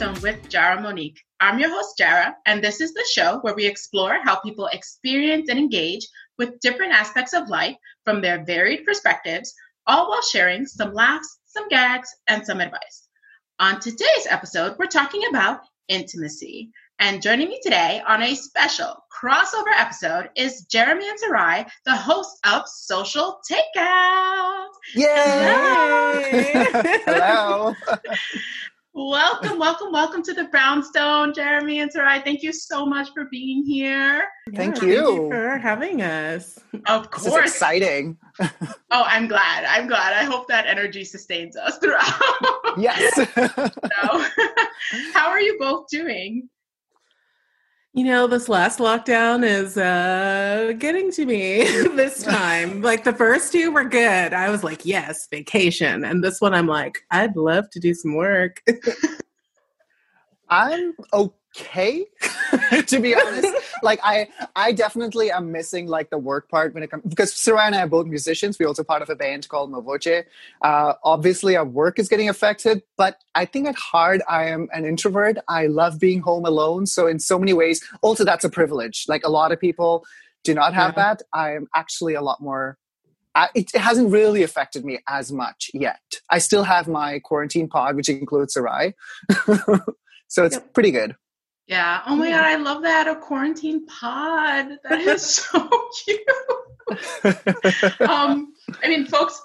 With Jara Monique. I'm your host, Jara, and this is the show where we explore how people experience and engage with different aspects of life from their varied perspectives, all while sharing some laughs, some gags, and some advice. On today's episode, we're talking about intimacy. And joining me today on a special crossover episode is Jeremie and Sarai, the hosts of Social Takeout. Yay! Hello. welcome, welcome, welcome to the Brownstone, Jeremie and Sarai. Thank you so much for being here. Thank Yeah, you. for having us. Of This is course. exciting. Oh, I'm glad. I'm glad. I hope that energy sustains us throughout. Yes. So, how are you both doing? You know, this last lockdown is uh getting to me this time. like the first two were good. I was like, yes, vacation. And this one I'm like, I'd love to do some work. I'm okay, to be honest. Like I, I definitely am missing like the work part when it comes because Sarai and I are both musicians. We're also part of a band called Mavoche. Uh, obviously, our work is getting affected, but I think at heart I am an introvert. I love being home alone. So in so many ways, also that's a privilege. Like a lot of people do not have Yeah. that. I am actually a lot more. I, it hasn't really affected me as much yet. I still have my quarantine pod, which includes Sarai. so it's Yep. pretty good. Yeah. Oh my Yeah. god, I love that a quarantine pod. That is so cute. um, I mean, folks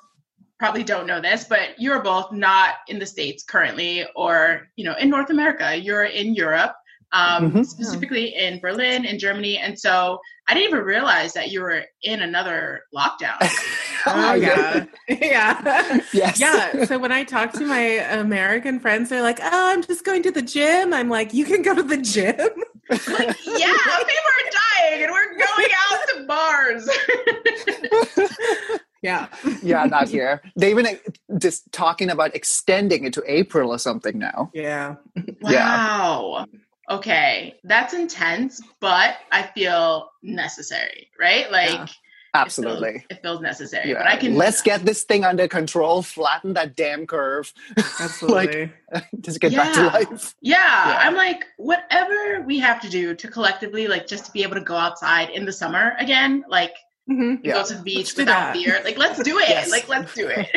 probably don't know this, but you're both not in the states currently, or you know, in North America. You're in Europe, um, Mhm. specifically in Berlin, in Germany, and so I didn't even realize that you were in another lockdown. oh yeah. yeah. Yes. Yeah. So when I talk to my American friends, they're like, Oh, I'm just going to the gym. I'm like, You can go to the gym. like, yeah, people are dying, and we're going out to bars. Yeah. yeah, not here. They even uh, just talking about extending it to April or something now. Yeah. Yeah. Wow. Okay, that's intense, but I feel necessary, right? Like Yeah, it feels- Absolutely. it feels, necessary. Yeah. But I can Let's get this thing under control, flatten that damn curve, Absolutely. just get back to Yeah. life. Yeah, Yeah. I'm like whatever we have to do to collectively, like, just to be able to go outside in the summer again, like Mhm. Yeah. go to the beach Let's do without that. fear. Like, let's do it. Yes. Like, let's do it.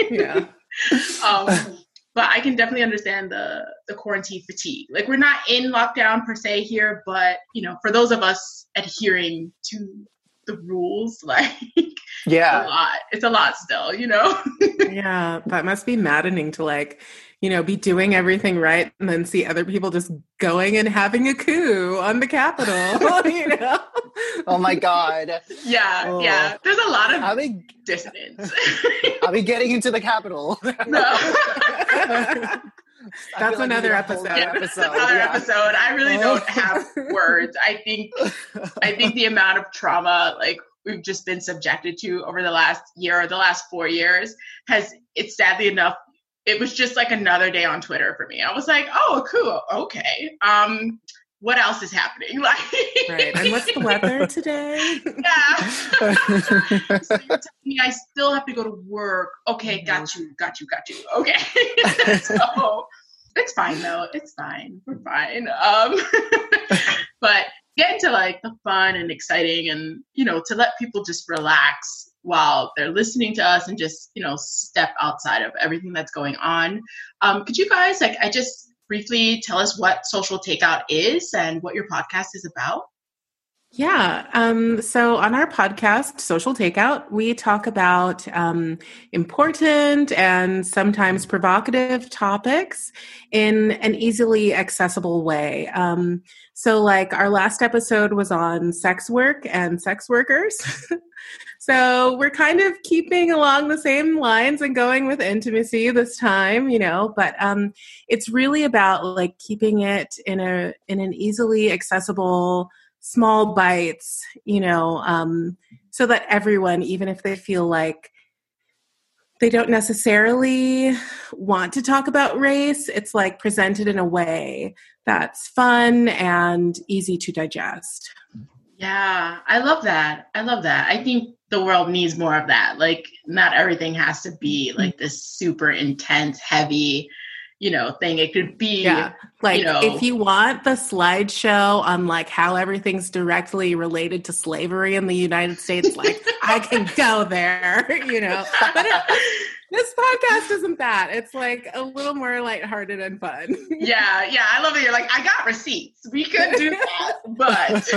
Yeah. um, but I can definitely understand the the quarantine fatigue. Like we're not in lockdown per se here, but you know, for those of us adhering to the rules, like yeah, a lot. It's a lot still, you know. Yeah. That must be maddening to like, you know, be doing everything right and then see other people just going and having a coup on the Capitol. you know? Oh my God. yeah, Oh. yeah. There's a lot of Are we, dissonance. are we getting into the Capitol? no. That's feel like we another need a whole episode. Yeah, that's episode, another yeah. episode. I really Oh. don't have words. I think I think the amount of trauma like we've just been subjected to over the last year or the last four years has it's sadly enough it was just like another day on Twitter for me. I was like, oh cool, okay. Um what else is happening? Like right. And what's the weather today? yeah. so you're telling me I still have to go to work. Okay, Mhm. got you, got you, got you. Okay. so it's fine though. It's fine. We're fine. Um but get into like the fun and exciting and you know, to let people just relax while they're listening to us and just, you know, step outside of everything that's going on. Um, could you guys like I just briefly tell us what social takeout is and what your podcast is about? Yeah. Um, so on our podcast, Social Takeout, we talk about um, important and sometimes provocative topics in an easily accessible way. Um, so, like, our last episode was on sex work and sex workers. so, we're kind of keeping along the same lines and going with intimacy this time, you know, but um, it's really about like keeping it in a in an easily accessible small bites, you know, um, so that everyone, even if they feel like they don't necessarily want to talk about race, it's like presented in a way that's fun and easy to digest. Yeah, I love that. I love that. I think the world needs more of that. Like, not everything has to be like this super intense, heavy, you know, thing. It could be Yeah. Like You know- if you want the slideshow on like how everything's directly related to slavery in the United States, like I can go there, you know. But it, this podcast isn't that. It's like a little more lighthearted and fun. yeah, yeah, I love it. You're like, I got receipts. We could do that, but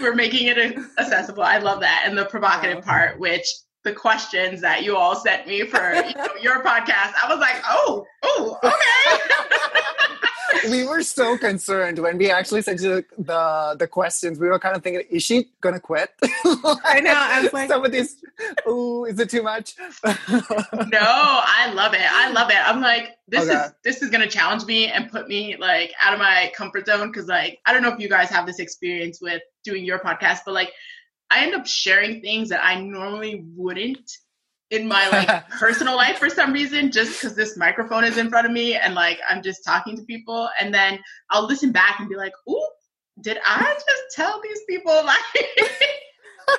we're making it accessible. I love that. And the provocative part, which the questions that you all sent me for you know, your podcast, I was like, oh, oh, okay. we were so concerned when we actually sent you the the questions. We were kind of thinking, is she gonna quit? I know. I was like, some of these. Ooh, is it too much? no, I love it. I love it. I'm like, this Okay. is this is gonna challenge me and put me like out of my comfort zone because like I don't know if you guys have this experience with doing your podcast, but like I end up sharing things that I normally wouldn't in my like personal life for some reason just because this microphone is in front of me and like I'm just talking to people and then I'll listen back and be like, ooh, did I just tell these people like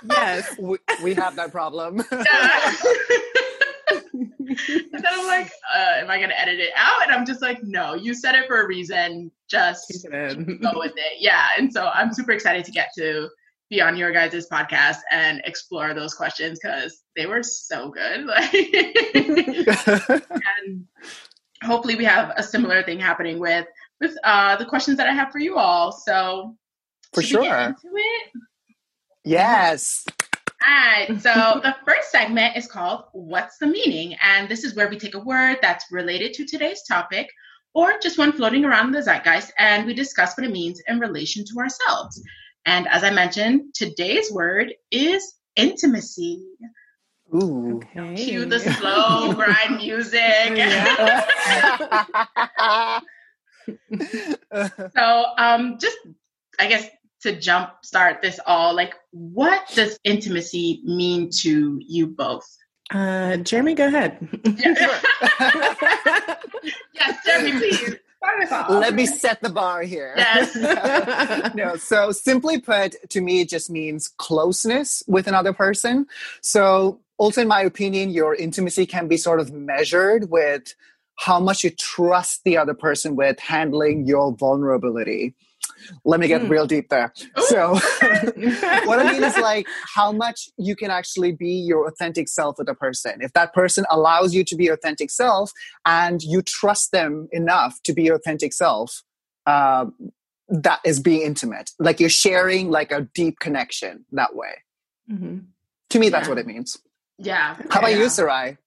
yes. we, we have that problem. Yeah. and then I'm like, uh, am I gonna edit it out? And I'm just like, no, you said it for a reason. Just Keep it in. go with it. Yeah. And so I'm super excited to get to be on your guys' podcast and explore those questions because they were so good. Like and hopefully we have a similar thing happening with with uh the questions that I have for you all. So For should we get sure. yes. All right, so the first segment is called What's the Meaning? And this is where we take a word that's related to today's topic or just one floating around the zeitgeist and we discuss what it means in relation to ourselves. And as I mentioned, today's word is intimacy. Ooh. Okay. Cue the slow grind music. So, um, just I guess to jump start this all, like, what does intimacy mean to you both? Uh, Jeremie, go ahead. yes, Jeremie, please start us off. Let me set the bar here. Yes. no, so simply put, to me, it just means closeness with another person. So, also, in my opinion, your intimacy can be sort of measured with how much you trust the other person with handling your vulnerability. Let me get Hmm. real deep there. So, what I mean is like, like how much you can actually be your authentic self with a person. If that person allows you to be your authentic self and you trust them enough to be your authentic self, uh, that is being intimate. Like you're sharing like a deep connection that way. Mhm. To me, that's Yeah. what it means. Yeah. How about yeah. you, Sarai?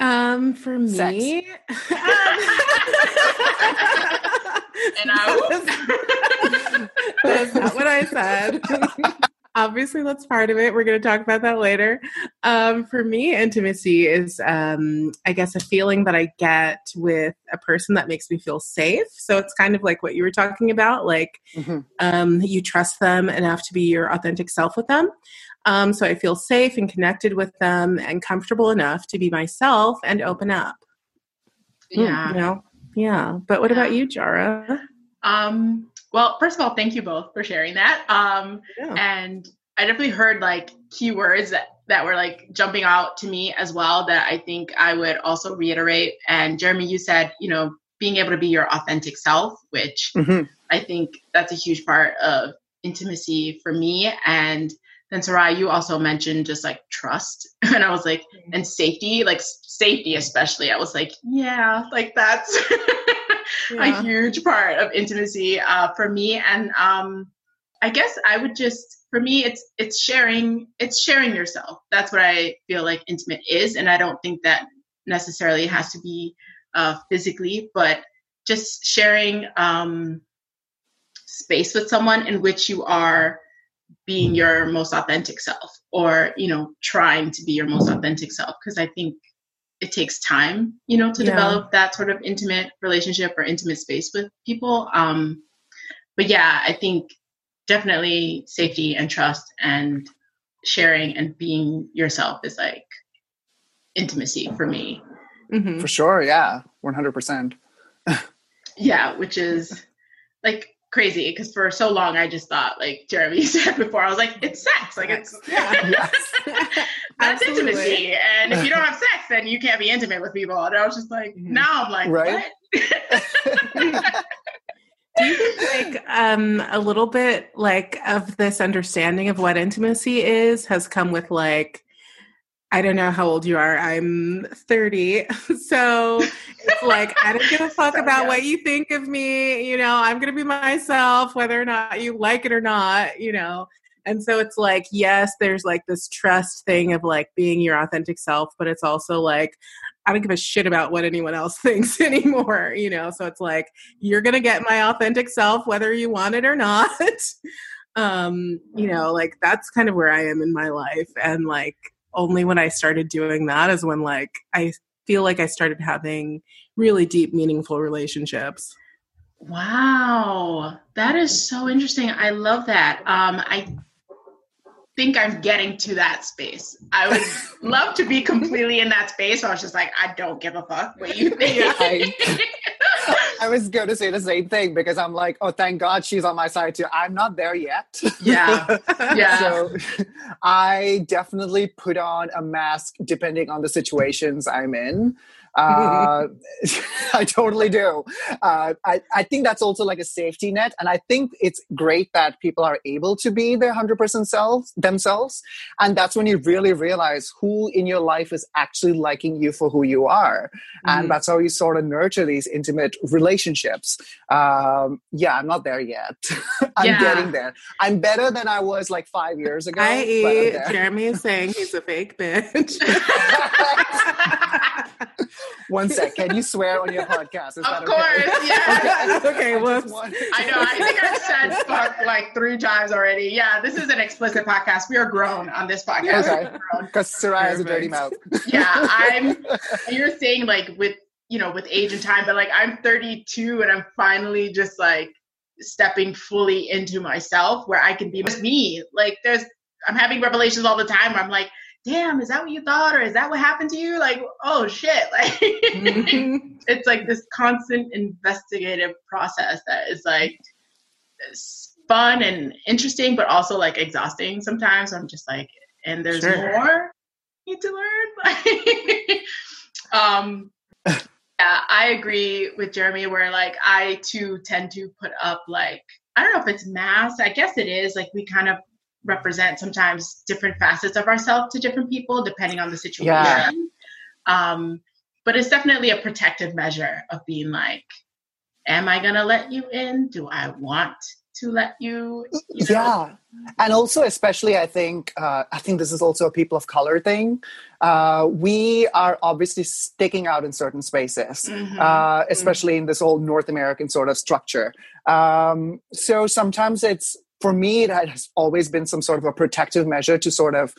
Um, for Sex. me, And I- that's not what I said. Obviously, that's part of it. We're going to talk about that later. Um, for me, intimacy is, um, I guess, a feeling that I get with a person that makes me feel safe. So it's kind of like what you were talking about, like Mhm. um, you trust them enough to be your authentic self with them. Um, so I feel safe and connected with them and comfortable enough to be myself and open up. yeah. You know? Yeah. But what about you, Jara? Um, well, first of all, thank you both for sharing that. Um, Yeah. and I definitely heard like keywords that, that were like jumping out to me as well that I think I would also reiterate. And Jeremie, you said, you know, being able to be your authentic self, which Mhm. I think that's a huge part of intimacy for me. And then Sarai, you also mentioned just like trust. And I was like, and safety, like safety especially. I was like, yeah, like that's a huge part of intimacy uh, for me. And um, I guess I would just, for me, it's it's sharing, it's sharing yourself. That's what I feel like intimate is. And I don't think that necessarily has to be uh, physically, but just sharing um, space with someone in which you are being your most authentic self or you know trying to be your most authentic self because i think it takes time you know to Yeah. develop that sort of intimate relationship or intimate space with people um but yeah i think definitely safety and trust and sharing and being yourself is like intimacy for me Mhm. For sure, yeah. 100%. yeah which is like crazy because for so long I just thought, like Jeremie said before, I was like, it's sex. Like it's yeah. that's intimacy. And if you don't have sex, then you can't be intimate with people. And I was just like, mm-hmm. now I'm like, right? Do you think like um a little bit like of this understanding of what intimacy is has come with like I don't know how old you are. I'm 30. So it's like, I don't give a fuck about what you think of me. You know, I'm going to be myself, whether or not you like it or not, you know. And so it's like, yes, there's like this trust thing of like being your authentic self, but it's also like, I don't give a shit about what anyone else thinks anymore, you know? So it's like, you're going to get my authentic self, whether you want it or not. um, you know, like that's kind of where I am in my life. And like, only when I started doing that is when like I feel like I started having really deep, meaningful relationships. Wow, that is so interesting. I love that. Um, I think I'm getting to that space. I would love to be completely in that space. I was just like, I don't give a fuck what you think. Yeah, I, I was going to say the same thing because I'm like, oh, thank God she's on my side too. I'm not there yet. Yeah. Yeah. so I definitely put on a mask depending on the situations I'm in. Uh, I totally do. Uh, I, I think that's also like a safety net. And I think it's great that people are able to be their 100% selves, themselves. And that's when you really realize who in your life is actually liking you for who you are. Mm-hmm. And that's how you sort of nurture these intimate relationships. Um, yeah, I'm not there yet. I'm yeah. getting there. I'm better than I was like five years ago. I Jeremie is saying he's a fake bitch. One sec. Can you swear on your podcast? Is of course, okay? yeah. okay, okay whoops. I know. I think I've said fuck like three times already. Yeah, this is an explicit podcast. We are grown on this podcast. Okay. Because Sarai has a dirty mouth. yeah, I'm. You're saying like with you know with age and time, but like I'm 32 and I'm finally just like stepping fully into myself where I can be just me. Like there's I'm having revelations all the time where I'm like, damn, is that what you thought? Or is that what happened to you? Like, oh shit. Like mm-hmm. it's like this constant investigative process that is like fun and interesting, but also like exhausting sometimes. I'm just like, and there's sure. more need to learn. um yeah, I agree with Jeremie where like I too tend to put up like I don't know if it's mass. I guess it is. Like we kind of represent sometimes different facets of ourselves to different people depending on the situation. Yeah. Um, but it's definitely a protective measure of being like, am I going to let you in? Do I want to let you, you know? yeah and also especially i think uh, i think this is also a people of color thing uh, we are obviously sticking out in certain spaces mm-hmm. uh, especially mm-hmm. in this old north american sort of structure um, so sometimes it's for me, it has always been some sort of a protective measure to sort of,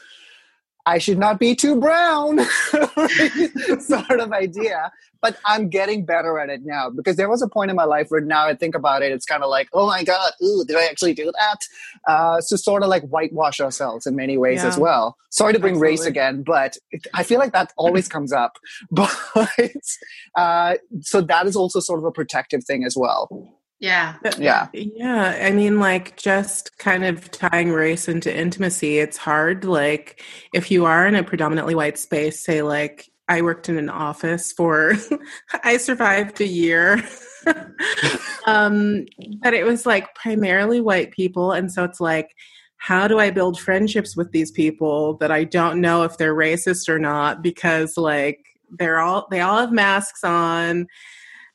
I should not be too brown, sort of idea. But I'm getting better at it now because there was a point in my life where now I think about it, it's kind of like, oh my God, ooh, did I actually do that? Uh, so sort of like whitewash ourselves in many ways yeah. as well. Sorry to bring Absolutely. race again, but it, I feel like that always comes up. But uh, so that is also sort of a protective thing as well. Yeah. Yeah. Yeah. I mean, like, just kind of tying race into intimacy, it's hard. Like, if you are in a predominantly white space, say, like, I worked in an office for, I survived a year. um, but it was like primarily white people. And so it's like, how do I build friendships with these people that I don't know if they're racist or not? Because, like, they're all, they all have masks on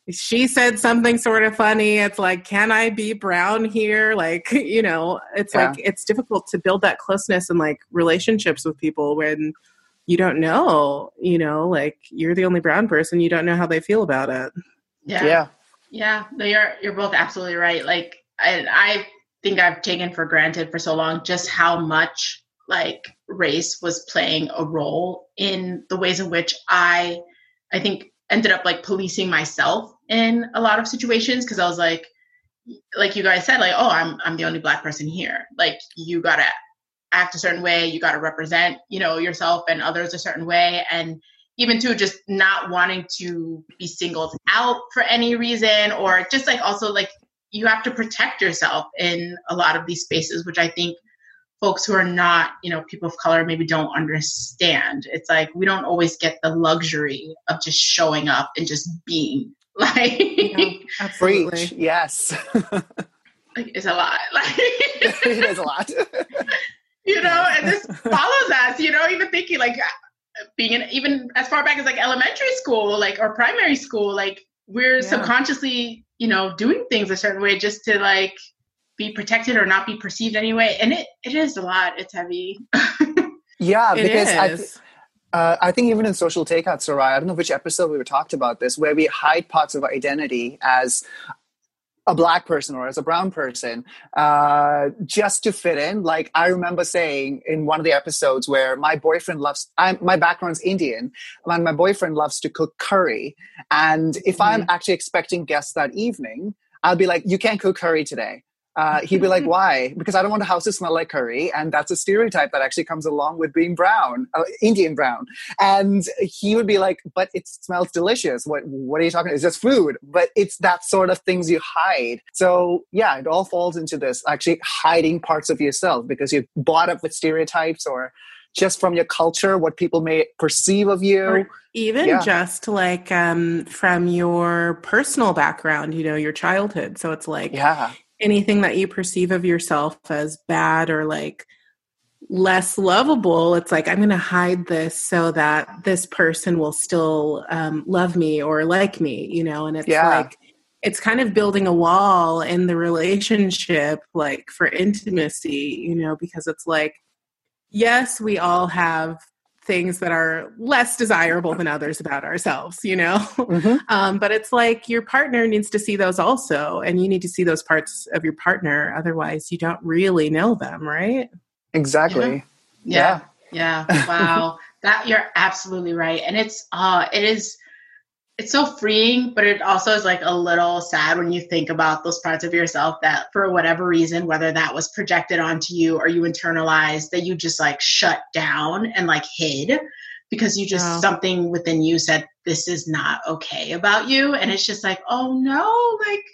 she said something sort of funny. It's like can i be brown here? Like you know it's yeah. like it's difficult to build that closeness and like relationships with people when you don't know you know like you're the only brown person. You don't know how they feel about it. Yeah. Yeah. Yeah. No, you're you're both absolutely right. Like I, I think i've taken for granted for so long just how much like race was playing a role in the ways in which i i think ended up like policing myself in a lot of situations because I was like, like you guys said, like, oh, I'm I'm the only black person here. Like you gotta act a certain way, you gotta represent, you know, yourself and others a certain way. And even to just not wanting to be singled out for any reason or just like also like you have to protect yourself in a lot of these spaces, which I think folks who are not, you know, people of color maybe don't understand. It's like we don't always get the luxury of just showing up and just being. Like Yeah, absolutely. Preach. Yes. like it's a lot. Like it is a lot. you know, and this follows us, you know, even thinking like being in, even as far back as like elementary school, like or primary school, like we're Yeah. subconsciously, you know, doing things a certain way just to like be protected or not be perceived anyway. And it it is a lot. It's heavy. Yeah, It because I, th- uh, I think even in social takeout, Sarai, I don't know which episode we were talked about this, where we hide parts of our identity as a black person or as a brown person uh, just to fit in. Like I remember saying in one of the episodes where my boyfriend loves, I'm, my background's Indian, and my boyfriend loves to cook curry. And if I'm actually expecting guests that evening, I'll be like, you can't cook curry today. Uh, he'd be like, why? Because I don't want the house to smell like curry. And that's a stereotype that actually comes along with being brown, uh, Indian brown. And he would be like, but it smells delicious. What, what are you talking? It's just food. But it's that sort of things you hide. So yeah, it all falls into this actually hiding parts of yourself because you're bought up with stereotypes or just from your culture, what people may perceive of you. Or even Yeah. just like um, from your personal background, you know, your childhood. So it's like yeah. Anything that you perceive of yourself as bad or like less lovable, it's like, I'm going to hide this so that this person will still um, love me or like me, you know? And it's Yeah. like, it's kind of building a wall in the relationship, like for intimacy, you know, because it's like, yes, we all have things that are less desirable than others about ourselves, you know? Mhm. um, but it's like your partner needs to see those also, and you need to see those parts of your partner. Otherwise, you don't really know them, right? Exactly. Yeah. Yeah. Wow. that you're absolutely right. And it's uh it is it's so freeing, but it also is like a little sad when you think about those parts of yourself that for whatever reason, whether that was projected onto you or you internalized, that you just like shut down and like hid because you just something within you said this is not okay about you. And it's just like, oh no, like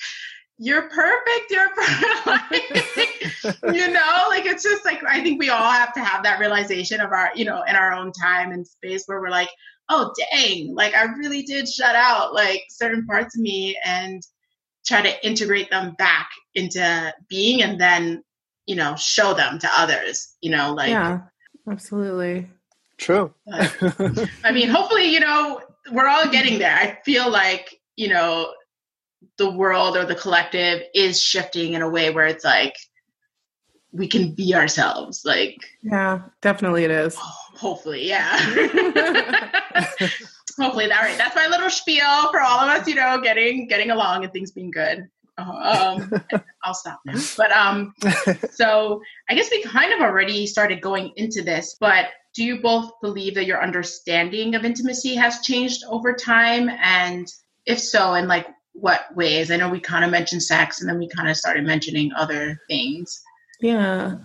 you're perfect. You're perfect. you know, like it's just like I think we all have to have that realization of our, you know, in our own time and space where we're like, oh dang, like I really did shut out like certain parts of me and try to integrate them back into being and then, you know, show them to others, you know, like yeah, absolutely. True. but- I mean, hopefully, you know, we're all getting there. I feel like, you know, the world or the collective is shifting in a way where it's like we can be ourselves. Like, Yeah, definitely it is. Oh, hopefully, yeah. hopefully, that right. That's my little spiel for all of us. You know, getting getting along and things being good. Uh, Um, I'll stop now. But um, so I guess we kind of already started going into this, but do you both believe that your understanding of intimacy has changed over time? And if so, in like what ways? I know we kind of mentioned sex and then we kind of started mentioning other things. Yeah.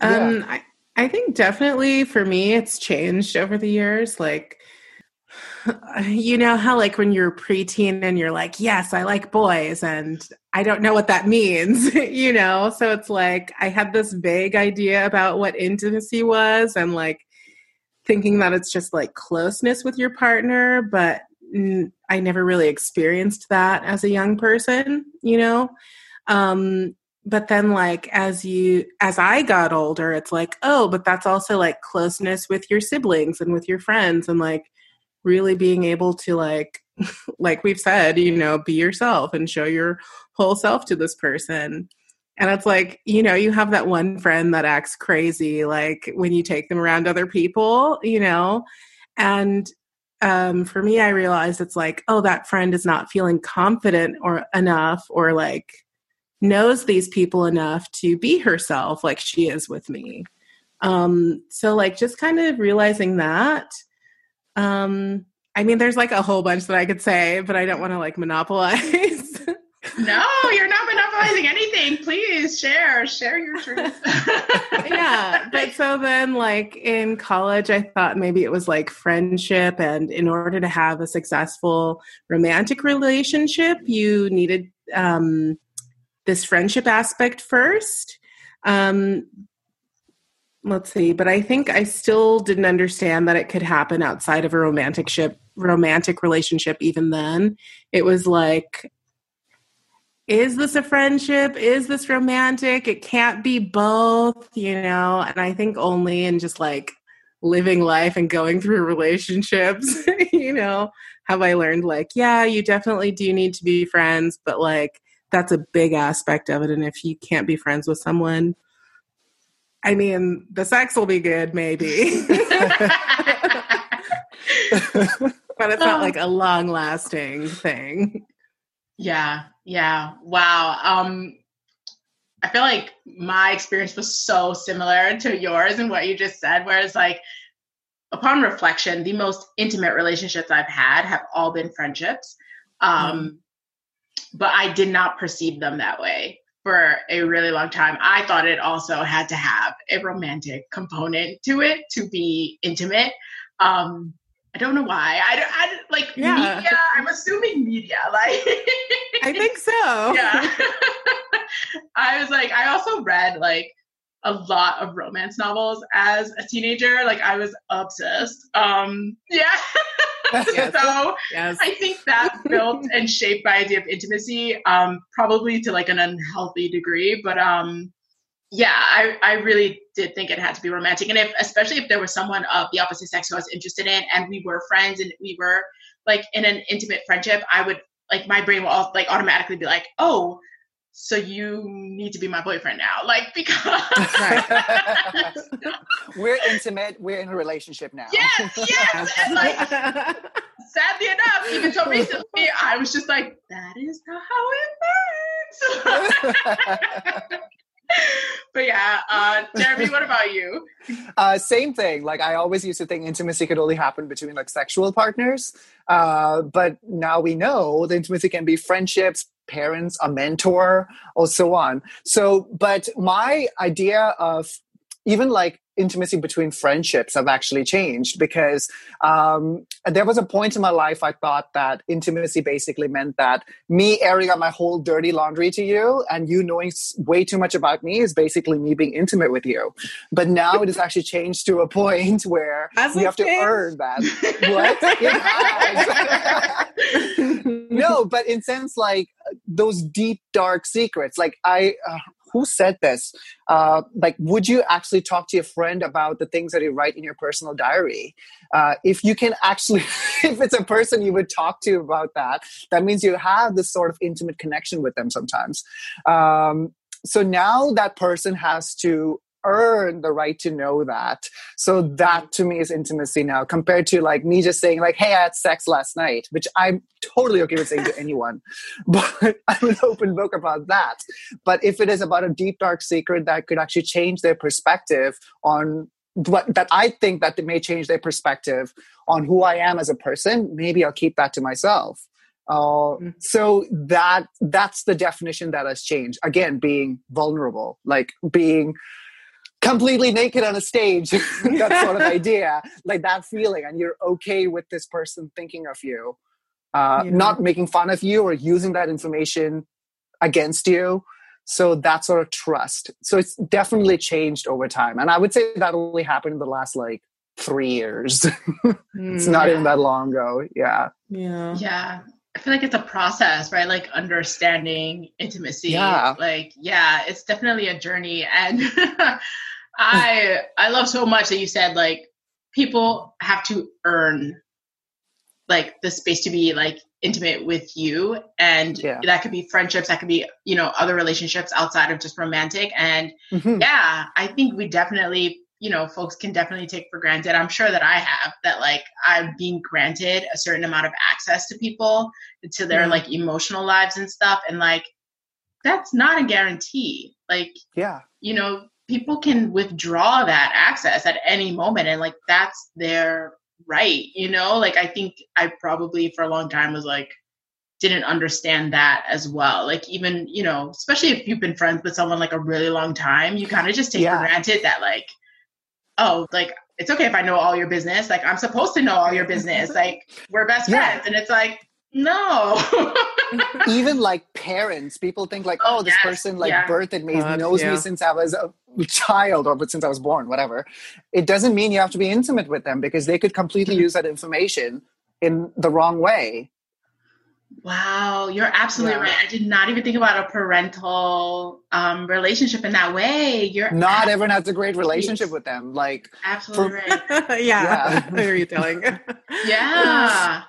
Yeah. Um I I think definitely for me it's changed over the years like you know how like when you're preteen and you're like yes I like boys and I don't know what that means you know? So it's like I had this vague idea about what intimacy was and like thinking that it's just like closeness with your partner but I never really experienced that as a young person you know? Um but then like as you as i got older it's like oh but that's also like closeness with your siblings and with your friends and like really being able to like like we've said you know be yourself and show your whole self to this person. And it's like you know you have that one friend that acts crazy like when you take them around other people you know? And um, for me i realized it's like oh that friend is not feeling confident or enough or like knows these people enough to be herself like she is with me. Um, so like just kind of realizing that. Um, I mean, there's like a whole bunch that I could say, but I don't want to like monopolize. No, you're not monopolizing anything. Please share, share your truth. yeah. But so then, like in college, I thought maybe it was like friendship. And in order to have a successful romantic relationship, you needed um, this friendship aspect first. Um, let's see, but I think I still didn't understand that it could happen outside of a romantic ship, romantic relationship. Even then, it was like, is this a friendship? Is this romantic? It can't be both, you know. And I think only in just like living life and going through relationships, you know, have I learned like, yeah, you definitely do need to be friends, but like that's a big aspect of it. And if you can't be friends with someone, I mean, the sex will be good, maybe. but it's not like a long lasting thing. Yeah, yeah. Wow. Um I feel like my experience was so similar to yours and what you just said, whereas like upon reflection, the most intimate relationships I've had have all been friendships. Um, mm But I did not perceive them that way for a really long time. I thought it also had to have a romantic component to it to be intimate. Um, I don't know why. I, I like yeah. media. I'm assuming media. Like, I think so. Yeah. I was like, I also read like a lot of romance novels as a teenager. Like, I was obsessed. Um, yeah. yes. so yes. I think that built and shaped my idea of intimacy, um, probably to like an unhealthy degree. But um, yeah, I, I really did think it had to be romantic. And if especially if there was someone of the opposite sex who I was interested in and we were friends and we were like in an intimate friendship, I would like my brain will all, like automatically be like, oh, so you need to be my boyfriend now like because we're intimate we're in a relationship now yes yes and like sadly enough even so recently i was just like that is not how it works but yeah, uh, Jeremie, what about you? Uh, same thing. Like I always used to think intimacy could only happen between like sexual partners, uh, but now we know the intimacy can be friendships, parents, a mentor, or so on. So, but my idea of even like intimacy between friendships have actually changed because um, there was a point in my life I thought that intimacy basically meant that me airing out my whole dirty laundry to you and you knowing way too much about me is basically me being intimate with you. But now it has actually changed to a point where As you have to earn that. what? no, but in sense like those deep dark secrets. Like I uh, who said this? Uh, like would you actually talk to your friend about the things that you write in your personal diary? Uh, if you can actually if it's a person you would talk to about that that means you have this sort of intimate connection with them sometimes. Um, so now that person has to earn the right to know that. So that to me is intimacy now, compared to like me just saying like, "Hey, I had sex last night," which I'm totally okay with saying to anyone, but I'm an open book about that. But if it is about a deep dark secret that could actually change their perspective on what that I think that it may change their perspective on who I am as a person, maybe I'll keep that to myself. Uh, mm. so that that's the definition that has changed. Again, being vulnerable, like being completely naked on a stage. That sort of idea. Like that feeling and you're okay with this person thinking of you uh, yeah. not making fun of you or using that information against you. So that sort of trust. So it's definitely changed over time and i would say that only happened in the last like three years. It's not yeah. even that long ago. Yeah. Yeah. Yeah I feel like it's a process, right? Like understanding intimacy. Yeah. Like, yeah, it's definitely a journey. And I I love so much that you said like people have to earn like the space to be like intimate with you and yeah. that could be friendships that could be you know other relationships outside of just romantic and mm-hmm. yeah i think we definitely you know folks can definitely take for granted. I'm sure that i have that like i'm being granted a certain amount of access to people to their mm-hmm. like emotional lives and stuff and like that's not a guarantee. Like yeah. you know people can withdraw that access at any moment and like that's their right you know? Like i think i probably for a long time was like didn't understand that as well. Like even you know especially if you've been friends with someone like a really long time you kind of just take yeah. for granted that like oh like it's okay if i know all your business like i'm supposed to know all your business like we're best yeah. friends and it's like No. Even like parents, people think like, oh, this yes, person like yeah. birthed me, God, knows yeah. me since I was a child or since I was born, whatever. It doesn't mean you have to be intimate with them because they could completely mm-hmm. use that information in the wrong way. Wow, you're absolutely Yeah. right. I did not even think about a parental um, relationship in that way. You're Not ab- everyone has a great relationship with them. Like, absolutely right. yeah, Yeah. I hear you telling. Yeah.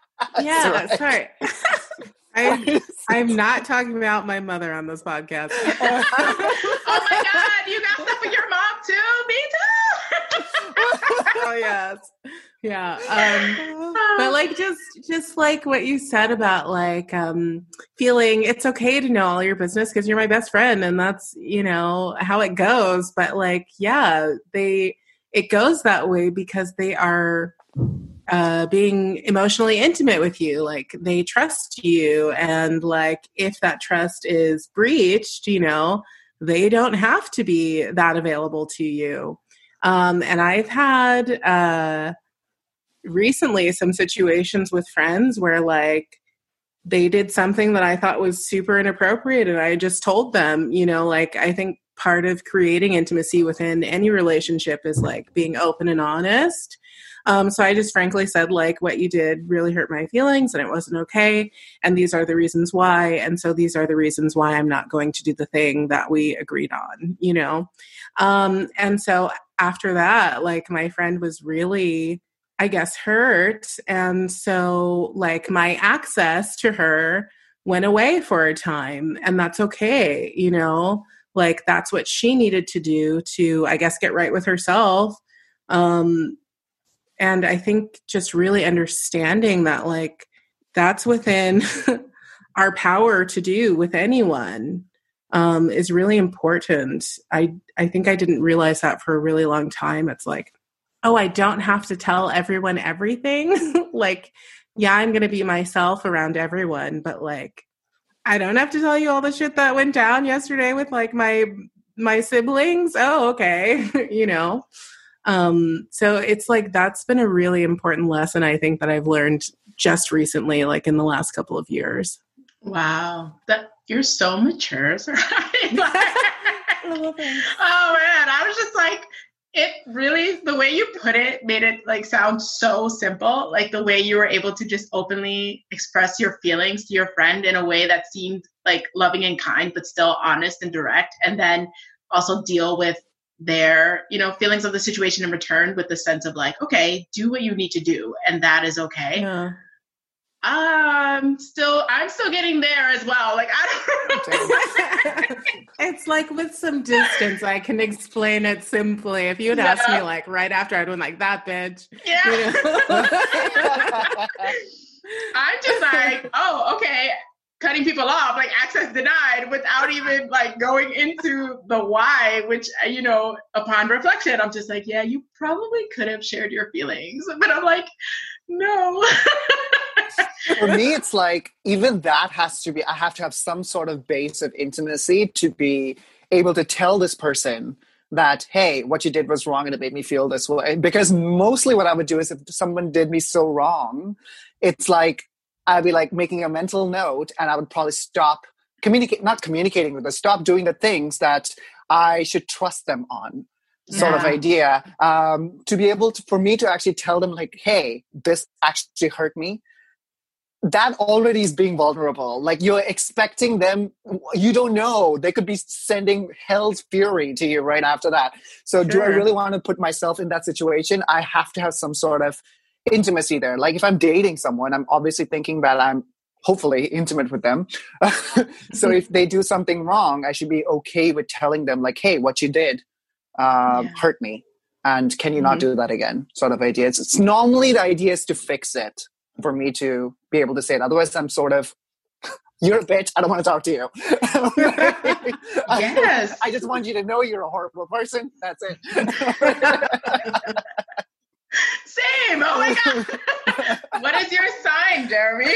yeah, That's sorry. I'm, I'm not talking about my mother on this podcast. oh my God, you got stuff with your mom too? Me too. oh yes, yeah. Um, but like just just like what you said about like um feeling it's okay to know all your business because you're my best friend and that's you know how it goes but like yeah they it goes that way because they are uh being emotionally intimate with you like they trust you and like if that trust is breached you know they don't have to be that available to you um and i've had uh recently some situations with friends where like they did something that I thought was super inappropriate and I just told them, you know, like I think part of creating intimacy within any relationship is like being open and honest. Um, so I just frankly said, like, what you did really hurt my feelings and it wasn't okay. And these are the reasons why. And so these are the reasons why I'm not going to do the thing that we agreed on, you know? Um, and so after that, like, my friend was really I guess, hurt. And so, like, my access to her went away for a time, and that's okay, you know? Like, that's what she needed to do to, I guess, get right with herself. Um, and I think just really understanding that, like, that's within our power to do with anyone um, is really important. I I think I didn't realize that for a really long time. It's like, oh, I don't have to tell everyone everything. like, yeah, I'm going to be myself around everyone, but like, I don't have to tell you all the shit that went down yesterday with like my my siblings. Oh, okay, you know. Um, so it's like that's been a really important lesson I think that I've learned just recently, like in the last couple of years. Wow. That you're so mature. Oh, oh man, I was just like, it really the way you put it made it like sound so simple. Like the way you were able to just openly express your feelings to your friend in a way that seemed like loving and kind, but still honest and direct, and then also deal with their you know feelings of the situation in return with the sense of like okay do what you need to do and that is okay Yeah. um still i'm still getting there as well like i don't like with some distance, I can explain it simply. If you had asked me like right after, I'd been like that bitch. yeah You know? I'm just like, oh, okay, cutting people off, like access denied, without even like going into the why. Which uh, you know, upon reflection, I'm just like, yeah, you probably could have shared your feelings, but I'm like, no. For me, it's like even that has to be, I have to have some sort of base of intimacy to be able to tell this person that, hey, what you did was wrong and it made me feel this way. Because mostly what I would do is if someone did me so wrong, it's like I'd be like making a mental note and I would probably stop communicate, not communicating with them, stop doing the things that I should trust them on sort of idea. Um, to be able to for me to actually tell them like hey this actually hurt me that already is being vulnerable. Like you're expecting them you don't know. They could be sending hell's fury to you right after that. So do i really want to put myself in that situation? I have to have some sort of intimacy there. Like if i'm dating someone i'm obviously thinking that i'm hopefully intimate with them. So if they do something wrong i should be okay with telling them like hey what you did um, Yeah. hurt me and can you not Mhm. do that again? sort of idea it's, it's normally the idea is to fix it for me to be able to say it otherwise i'm sort of you're a bitch i don't want to talk to you Yes. I, just want you to know you're a horrible person that's it Same. Oh my god. what is your sign, Jeremie?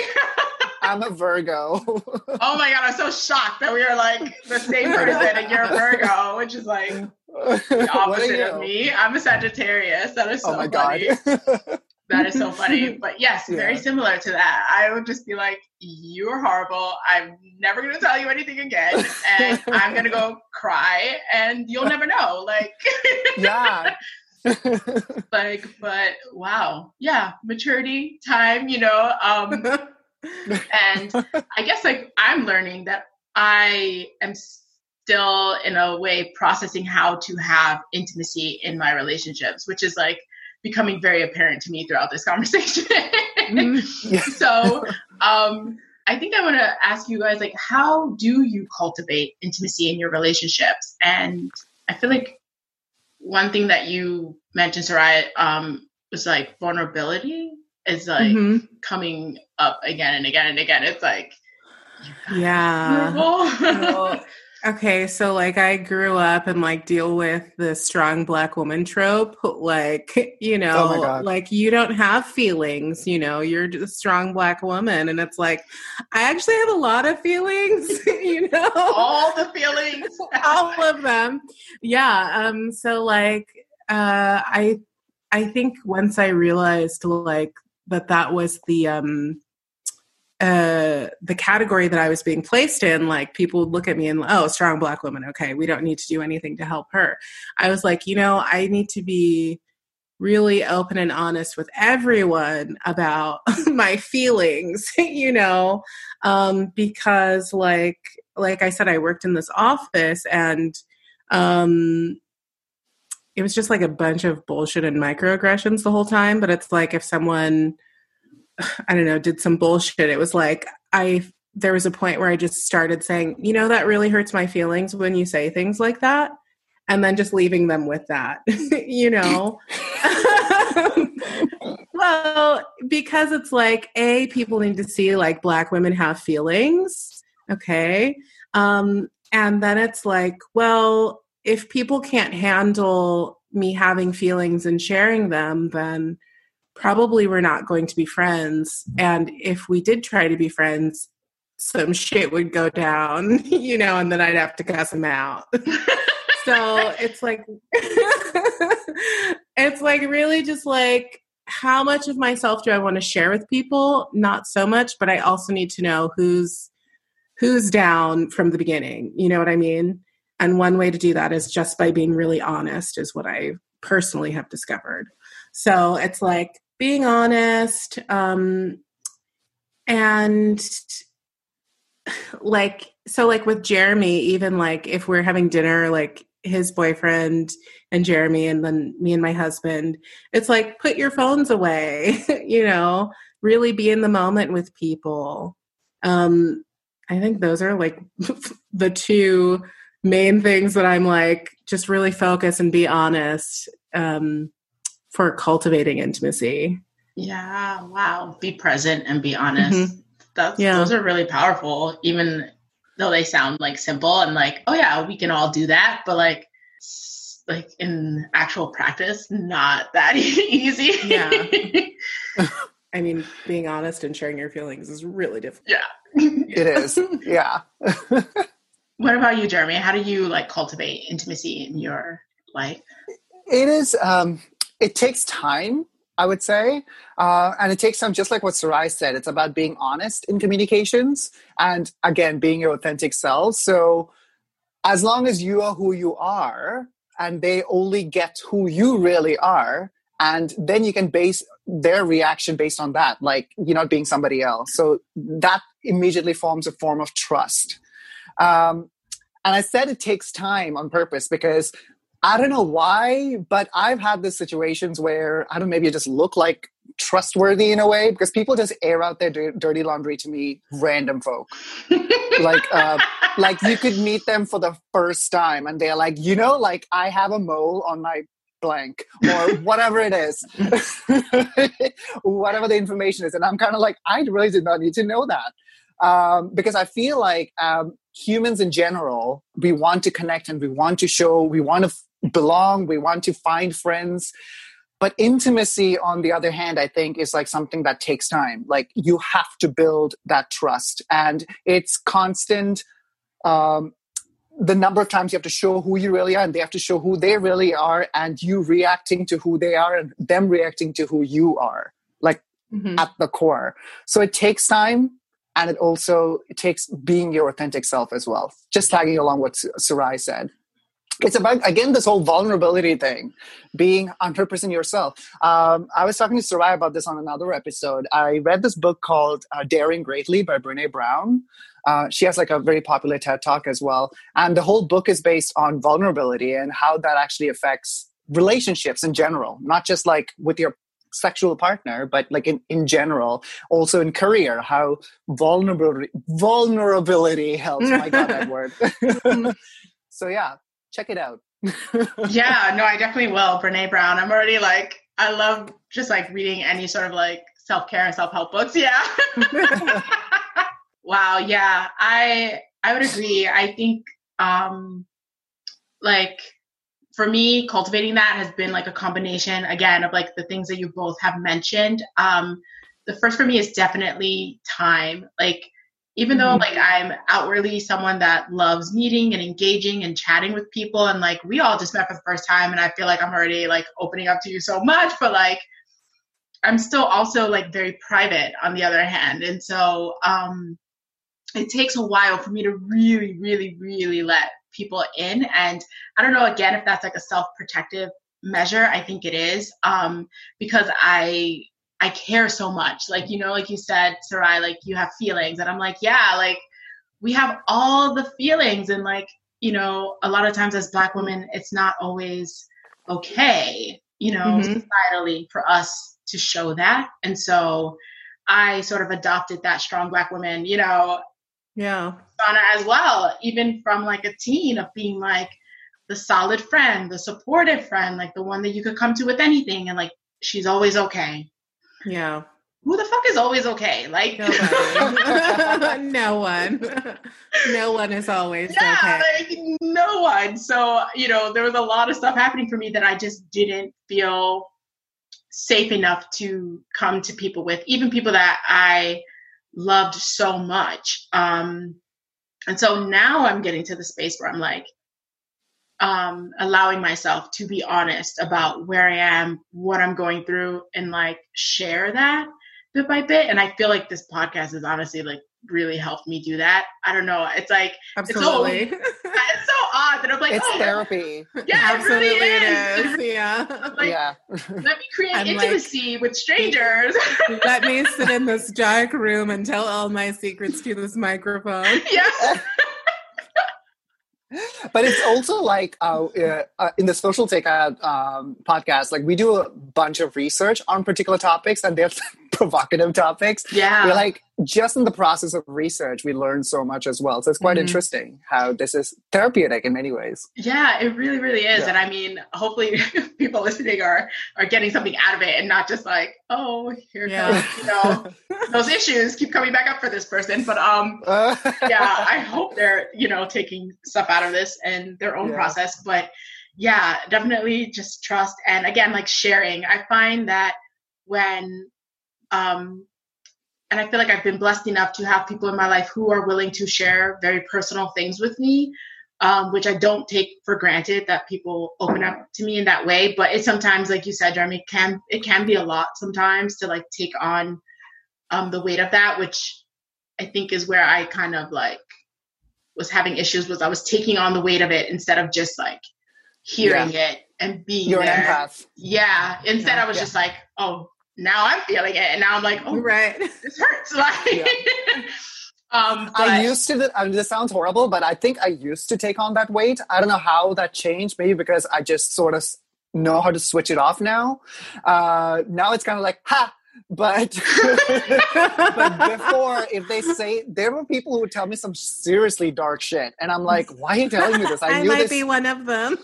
i'm a virgo oh my god, I'm so shocked that we are like the same person and you're a Virgo, which is like the opposite of me. I'm a Sagittarius. That is oh so oh my funny. god That is so funny. But yes, yeah. very similar to that. I would just be like, you're horrible. I'm never going to tell you anything again. And I'm going to go cry and you'll never know. Like, yeah. like, but wow. Yeah. Maturity, time, you know. Um, and I guess like I'm learning that I am still in a way processing how to have intimacy in my relationships, which is like becoming very apparent to me throughout this conversation. mm-hmm. so um, I think I want to ask you guys like how do you cultivate intimacy in your relationships? And I feel like one thing that you mentioned, Sarai, um, was like vulnerability is like mm-hmm. coming up again and again and again. It's like yeah. Okay, so like I grew up and like deal with the strong black woman trope. Like, you know, oh like you don't have feelings, you know, you're a strong black woman. And it's like, I actually have a lot of feelings, you know, all the feelings, all of them. Yeah. Um, so like, uh, I, I think once I realized like that that was the, um, uh, the category that I was being placed in, like people would look at me and, oh, strong black woman. Okay, we don't need to do anything to help her. I was like, you know, I need to be really open and honest with everyone about my feelings, you know, um, because like like I said, I worked in this office and um, it was just like a bunch of bullshit and microaggressions the whole time. But it's like if someone I don't know, did some bullshit. It was like I there was a point where I just started saying, you know, that really hurts my feelings when you say things like that. And then just leaving them with that, you know? well, because it's like, A, people need to see like black women have feelings. Okay. Um, and then it's like, well, if people can't handle me having feelings and sharing them, then probably we're not going to be friends. And if we did try to be friends, some shit would go down, you know, and then I'd have to cuss him out. so it's like, it's like really just like, how much of myself do I want to share with people? Not so much, but I also need to know who's who's down from the beginning. You know what I mean? And one way to do that is just by being really honest, is what I personally have discovered. So it's like being honest um, and like so like with Jeremie even like if we're having dinner like his boyfriend and Jeremie and then me and my husband it's like put your phones away you know really be in the moment with people. Um I think those are like the two main things that I'm like just really focus and be honest um for cultivating intimacy. Yeah, wow. Be present and be honest. Mm-hmm. That's yeah. those are really powerful, even though they sound like simple and like, oh yeah, we can all do that, but like like in actual practice, not that easy. yeah. I mean, being honest and sharing your feelings is really difficult. Yeah. it is. Yeah. what about you, Jeremie? How do you like cultivate intimacy in your life? It is um it takes time I would say. Uh, and it takes time, just like what Sarai said, it's about being honest in communications and again, being your authentic self. So as long as you are who you are and they only get who you really are, and then you can base their reaction based on that, like you're not being somebody else. So that immediately forms a form of trust. Um, and I said it takes time on purpose because I don't know why, but I've had these situations where I don't know, maybe just look like trustworthy in a way because people just air out their dirty laundry to me, random folk. like, uh, like you could meet them for the first time and they're like, you know, like I have a mole on my blank or whatever it is, whatever the information is. And I'm kind of like, I really did not need to know that. Um, because I feel like um, humans in general, we want to connect and we want to show, we want to belong, we want to find friends. But intimacy, on the other hand, I think is like something that takes time. Like you have to build that trust, and it's constant. Um, the number of times you have to show who you really are, and they have to show who they really are, and you reacting to who they are, and them reacting to who you are. like mm-hmm. at the core. So it takes time and it also it takes being your authentic self as well. Just tagging along what Sarai said. It's about again this whole vulnerability thing, being 100% yourself. Um, I was talking to Sarai about this on another episode. I read this book called uh, Daring Greatly by Brene Brown. Uh, she has like a very popular TED talk as well, and the whole book is based on vulnerability and how that actually affects relationships in general, not just like with your sexual partner, but like in, in general, also in career, how vulnerability vulnerability helps. My God, that word. so yeah, check it out. yeah, no, I definitely will. Brene Brown. I'm already like, I love just like reading any sort of like self care and self help books. Yeah. wow. Yeah, I I would agree. I think um like for me, cultivating that has been like a combination again of like the things that you both have mentioned. Um, the first for me is definitely time. Like, even mm-hmm. though like I'm outwardly someone that loves meeting and engaging and chatting with people, and like we all just met for the first time, and I feel like I'm already like opening up to you so much, but like I'm still also like very private on the other hand, and so um, it takes a while for me to really, really, really let people in. And I don't know, again, if that's like a self protective measure. I think it is um, because I I care so much. Like you know, like you said, Sarai, like you have feelings, and I'm like, yeah, like we have all the feelings, and like you know, a lot of times as Black women, it's not always okay, you know, mm-hmm. societally for us to show that, and so I sort of adopted that strong Black woman, you know, yeah. Persona as well even from like a teen of being like the solid friend the supportive friend like the one that you could come to with anything. And like she's always okay yeah. Who the fuck is always okay? Like no one. No one. Is always yeah, okay. like, no one. So you know there was a lot of stuff happening for me that i just didn't feel safe enough to come to people with even people that i loved so much. Um, and so now I'm getting to the space where I'm like, um, allowing myself to be honest about where I am, what I'm going through, and like share that bit by bit. And I feel like this podcast has honestly like really helped me do that. I don't know. It's like absolutely. It's so, it's so odd that I'm like, it's oh, therapy. Yeah, absolutely it, really is. it is. Yeah, like, yeah. let me create I'm intimacy like, with strangers. let me sit in this dark room and tell all my secrets to this microphone. Yeah but it's also like uh, uh, in the social takeout um, podcast like we do a bunch of research on particular topics and they're provocative topics. Yeah. We're like just in the process of research we learn so much as well. So it's quite mm-hmm. interesting how this is therapeutic in many ways. Yeah it really really is. Yeah. and i mean hopefully people listening are are getting something out of it and not just like oh here yeah. comes you know those issues keep coming back up for this person. But um yeah i hope they're you know taking stuff out of this and their own yeah. process. But yeah definitely just trust. And again like sharing. I find that when um, and I feel like I've been blessed enough to have people in my life who are willing to share very personal things with me, um, which I don't take for granted that people open up to me in that way. But it sometimes, like you said, Jeremie, can it can be a lot sometimes to like take on um, the weight of that, which I think is where I kind of like was having issues was I was taking on the weight of it instead of just like hearing yeah. it and being You're there. An empath. Yeah. Instead, I was yeah. just like, oh, now I'm feeling it, and now I'm like, oh, right, this hurts. Like, yeah. um, but, I used to. I mean, this sounds horrible, but I think I used to take on that weight. I don't know how that changed. Maybe because I just sort of know how to switch it off now. Uh, now it's kind of like, ha. But but before, if they say there were people who would tell me some seriously dark shit, and I'm like, why are you telling me this? I, I might this. be one of them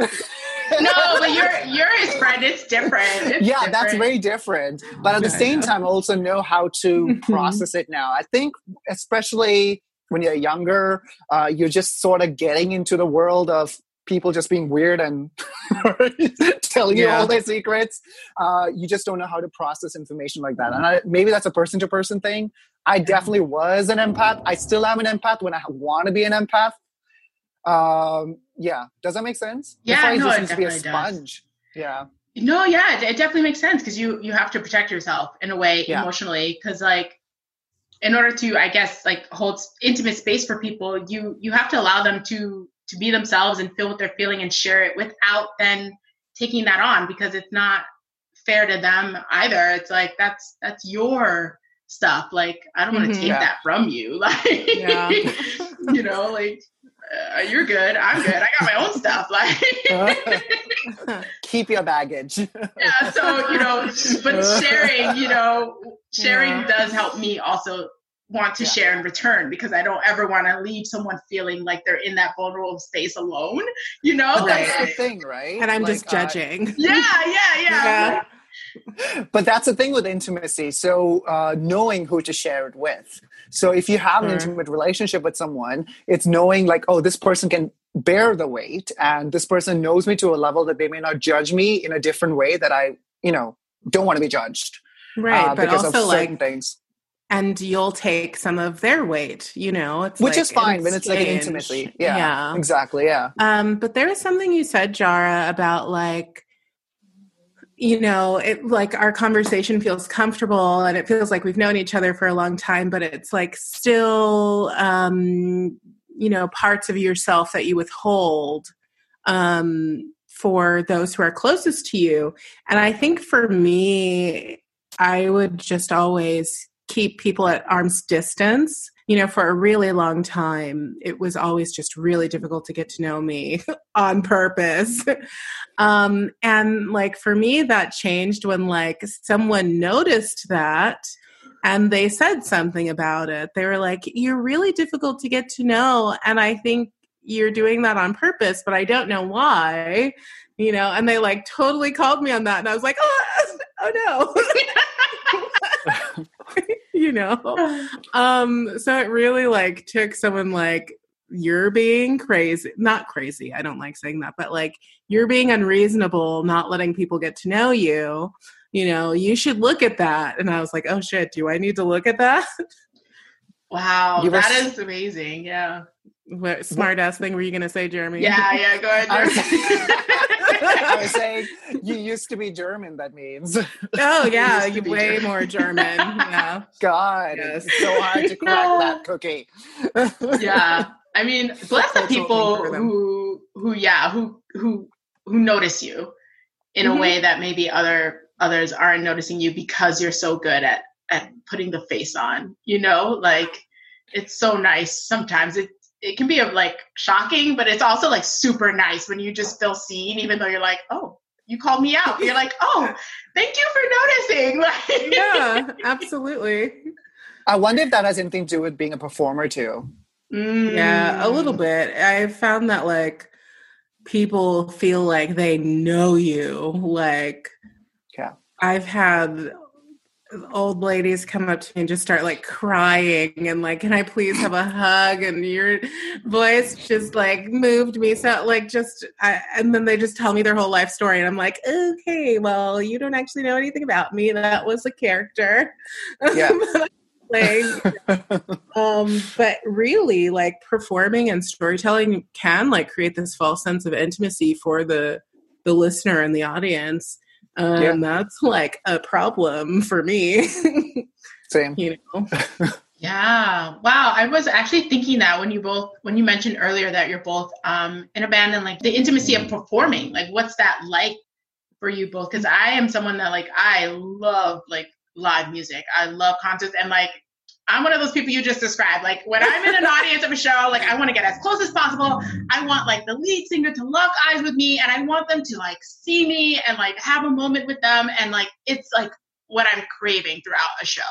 no, but you're you're his friend. It's different. It's yeah, different. that's very different. But at the same time, I also know how to process it now. I think, especially when you're younger, uh, you're just sort of getting into the world of people just being weird and telling yeah. you all their secrets. Uh, you just don't know how to process information like that. And I, maybe that's a person to person thing. I definitely was an empath. I still am an empath when I want to be an empath. Um, yeah. Does that make sense? Yeah, Before no, I it to be a sponge. Does. Yeah. No, yeah, it definitely makes sense because you you have to protect yourself in a way yeah. emotionally because like in order to I guess like hold intimate space for people, you you have to allow them to to be themselves and feel what they're feeling and share it without then taking that on because it's not fair to them either. It's like that's that's your stuff. Like I don't want to mm-hmm. take yeah. that from you. Like yeah. you know, like uh, you're good. I'm good. I got my own stuff. Like keep your baggage. yeah. So you know, but sharing, you know, sharing yeah. does help me also want to yeah. share in return because I don't ever want to leave someone feeling like they're in that vulnerable space alone. You know, but that's the thing, right? And I'm like, just uh, judging. Uh, yeah, yeah, yeah. yeah. But that's the thing with intimacy. So uh, knowing who to share it with. So if you have an intimate relationship with someone, it's knowing like, oh, this person can bear the weight, and this person knows me to a level that they may not judge me in a different way that I, you know, don't want to be judged. Right, uh, but also like things and you'll take some of their weight you know which like is fine when it's like an intimacy yeah, yeah exactly yeah um but there was something you said jara about like you know it like our conversation feels comfortable and it feels like we've known each other for a long time but it's like still um you know parts of yourself that you withhold um for those who are closest to you. And i think for me i would just always keep people at arm's distance you know for a really long time it was always just really difficult to get to know me on purpose. Um and like for me that changed when like someone noticed that and they said something about it. They were like you're really difficult to get to know and i think you're doing that on purpose but i don't know why you know? And they like totally called me on that and i was like oh, oh no you know? Um so it really like took someone like you're being crazy not crazy i don't like saying that but like you're being unreasonable not letting people get to know you you know you should look at that. And i was like oh shit do i need to look at that? Wow you that is amazing yeah what smart ass thing were you gonna say jeremie yeah yeah go ahead I was saying you used to be German. That means. Oh yeah, you way German. more German. Yeah. God, yes. it's so hard to crack that cookie. yeah, I mean, bless the people who who yeah who who who notice you in mm-hmm. a way that maybe other others aren't noticing you because you're so good at at putting the face on. You know, like it's so nice sometimes. It it can be like shocking, but it's also like super nice when you just feel seen, even though you're like, oh, you called me out. You're like, oh, thank you for noticing. Like, yeah, absolutely. I wonder if that has anything to do with being a performer too. Mm. Yeah, a little bit. I found that like people feel like they know you. Like, yeah, I've had old ladies come up to me and just start like crying and like can i please have a hug? And your voice just like moved me. So like just I, and then they just tell me their whole life story and i'm like okay well you don't actually know anything about me. That was a character. Yeah. Um but really like performing and storytelling can like create this false sense of intimacy for the the listener and the audience um, yeah. that's like a problem for me. Same. You know. yeah. Wow. I was actually thinking that when you both when you mentioned earlier that you're both um in a band and like the intimacy of performing, like what's that like for you both? Because I am someone that like I love like live music. I love concerts and like I'm one of those people you just described. Like when I'm in an audience of a show, like I want to get as close as possible. I want like the lead singer to lock eyes with me and I want them to like see me and like have a moment with them. And like it's like what I'm craving throughout a show.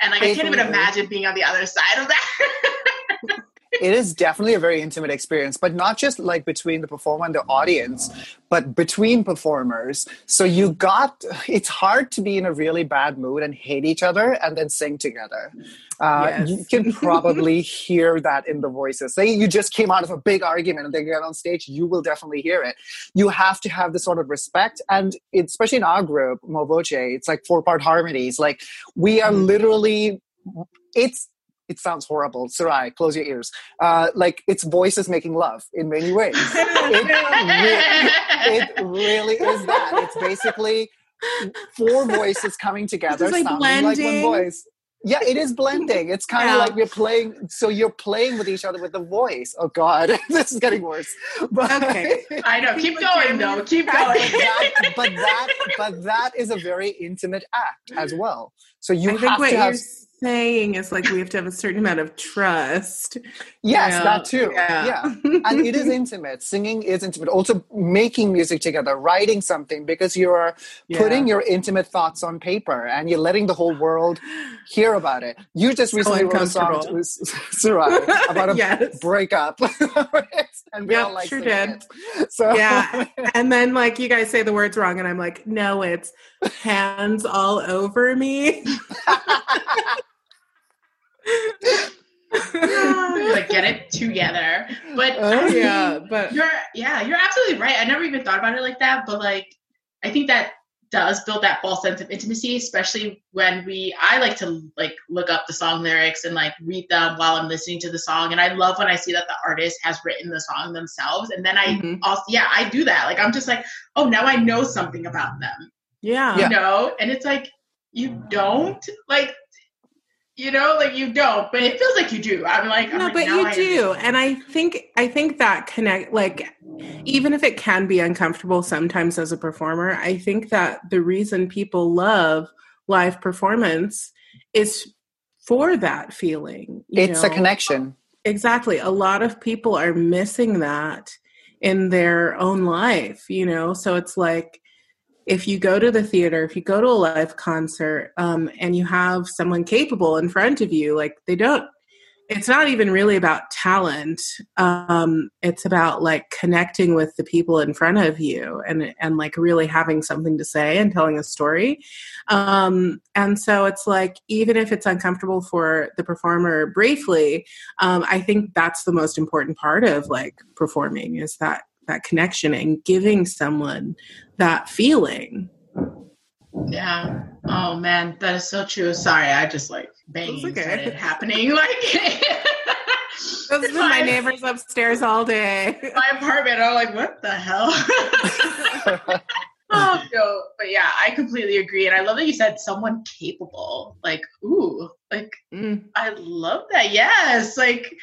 And like I can't even imagine being on the other side of that. it is definitely a very intimate experience, but not just like between the performer and the audience, but between performers. So you got, it's hard to be in a really bad mood and hate each other and then sing together. Uh, yes. You can probably hear that in the voices. Say you just came out of a big argument and they get on stage, you will definitely hear it. You have to have this sort of respect. And especially in our group, Mo Voce, it's like four part harmonies. Like we are mm. literally, it's it sounds horrible. Sarai, close your ears. Uh, like its voice is making love in many ways. it, really, it really is that. It's basically four voices coming together, like sounding blending. like one voice. Yeah, it is blending. It's kind of Yeah. like we're playing. So you're playing with each other with the voice. Oh God, this is getting worse. But, Okay. I know. Keep Keep going going. though. Keep but going. that, but that, but that is a very intimate act as well. So you I have to have. Saying is like we have to have a certain amount of trust. Yes, Yeah. that too. Yeah. yeah. and it is intimate. Singing is intimate. Also, making music together, writing something, because you're Yeah. putting your intimate thoughts on paper and you're letting the whole world hear about it. You just So recently wrote a song to. Sarai about a Yes. breakup, and we Yep, all like sure did. it. So Yeah. And then like you guys say the words wrong and I'm like, no, it's hands all over me. like get it together. But Oh, yeah, but You're yeah, you're absolutely right. I never even thought about it like that, but like I think that does build that false sense of intimacy, especially when we I like to like look up the song lyrics and like read them while I'm listening to the song. And I love when I see that the artist has written the song themselves. And then I Mhm. also yeah, I do that. Like I'm just like, oh now I know something about them. yeah. You know? And it's like, you don't? Like you know, like you don't, but it feels like you do. I'm like, I'm no like, but you I do understand. and i think i think that connect like even if it can be uncomfortable sometimes as a performer i think that the reason people love live performance is for that feeling you it's a connection. exactly a lot of people are missing that in their own life you know so it's like if you go to the theater if you go to a live concert um, and you have someone capable in front of you like they don't it's not even really about talent um, it's about like connecting with the people in front of you and and like really having something to say and telling a story. Um, and so it's like even if it's uncomfortable for the performer briefly um, i think that's the most important part of like performing is that that connection and giving someone that feeling Yeah. Oh man, that is so true. Sorry, I just like banging It's okay. started happening. Like those have been my neighbors upstairs all day my apartment. I'm like, what the hell? oh no, but yeah, I completely agree, and I love that you said someone capable. Like, ooh, like Mm. I love that. Yes, like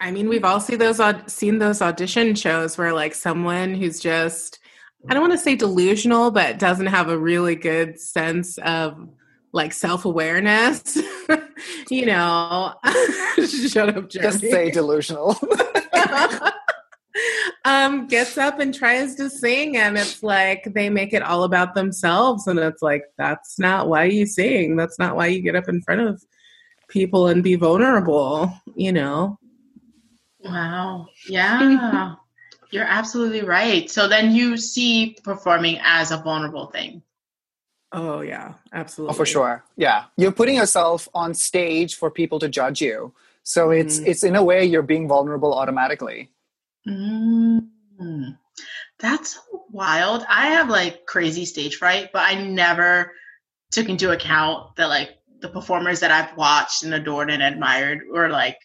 I mean, we've all seen those seen those audition shows where like someone who's just I don't want to say delusional, but doesn't have a really good sense of like self awareness. you know, shut up, Jeremie. Just say delusional. um, gets up and tries to sing, and it's like they make it all about themselves, and it's like that's not why you sing. That's not why you get up in front of people and be vulnerable. You know. Wow, yeah. You're absolutely right. So then you see performing as a vulnerable thing. Oh yeah, absolutely. Oh, for sure. Yeah. You're putting yourself on stage for people to judge you. So it's Mhm. it's in a way you're being vulnerable automatically. Mm, that's wild. I have like crazy stage fright, but I never took into account that like the performers that I've watched and adored and admired were like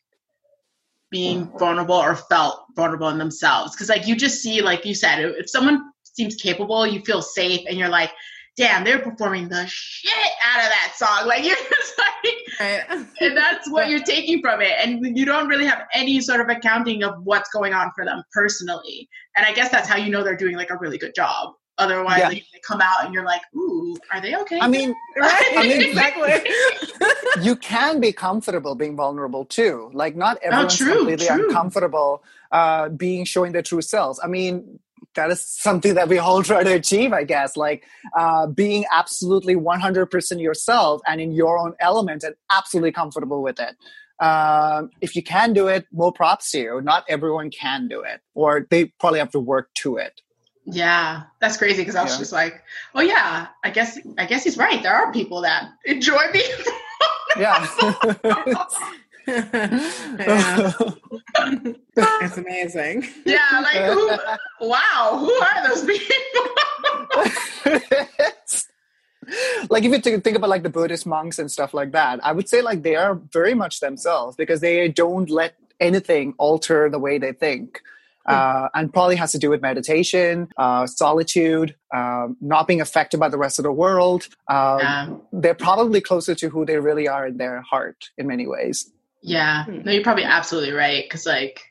being vulnerable or felt vulnerable in themselves. Cause like you just see, like you said, if someone seems capable, you feel safe and you're like, damn, they're performing the shit out of that song. Like you're just like, Right. and that's what you're taking from it and you don't really have any sort of accounting of what's going on for them personally and i guess that's how you know they're doing like a really good job otherwise Yeah. like, they come out and you're like ooh are they okay I mean, right. I mean, exactly. you can be comfortable being vulnerable too. Like not everyone's true, completely true. uncomfortable uh, being showing their true selves. I mean, that is something that we all try to achieve, I guess. Like uh, being absolutely 100% yourself and in your own element and absolutely comfortable with it. Um, if you can do it, more props to you. Not everyone can do it, or they probably have to work to it. Yeah that's crazy because i was Yeah. just like oh yeah i guess i guess he's right there are people that enjoy being Yeah. yeah. it's amazing. yeah like who wow who are those people like if you think about like the Buddhist monks and stuff like that, I would say like they are very much themselves because they don't let anything alter the way they think. Uh, and probably has to do with meditation, uh, solitude, um, not being affected by the rest of the world. Um, Yeah. They're probably closer to who they really are in their heart in many ways. Yeah. Hmm. No, you're probably absolutely right. Because like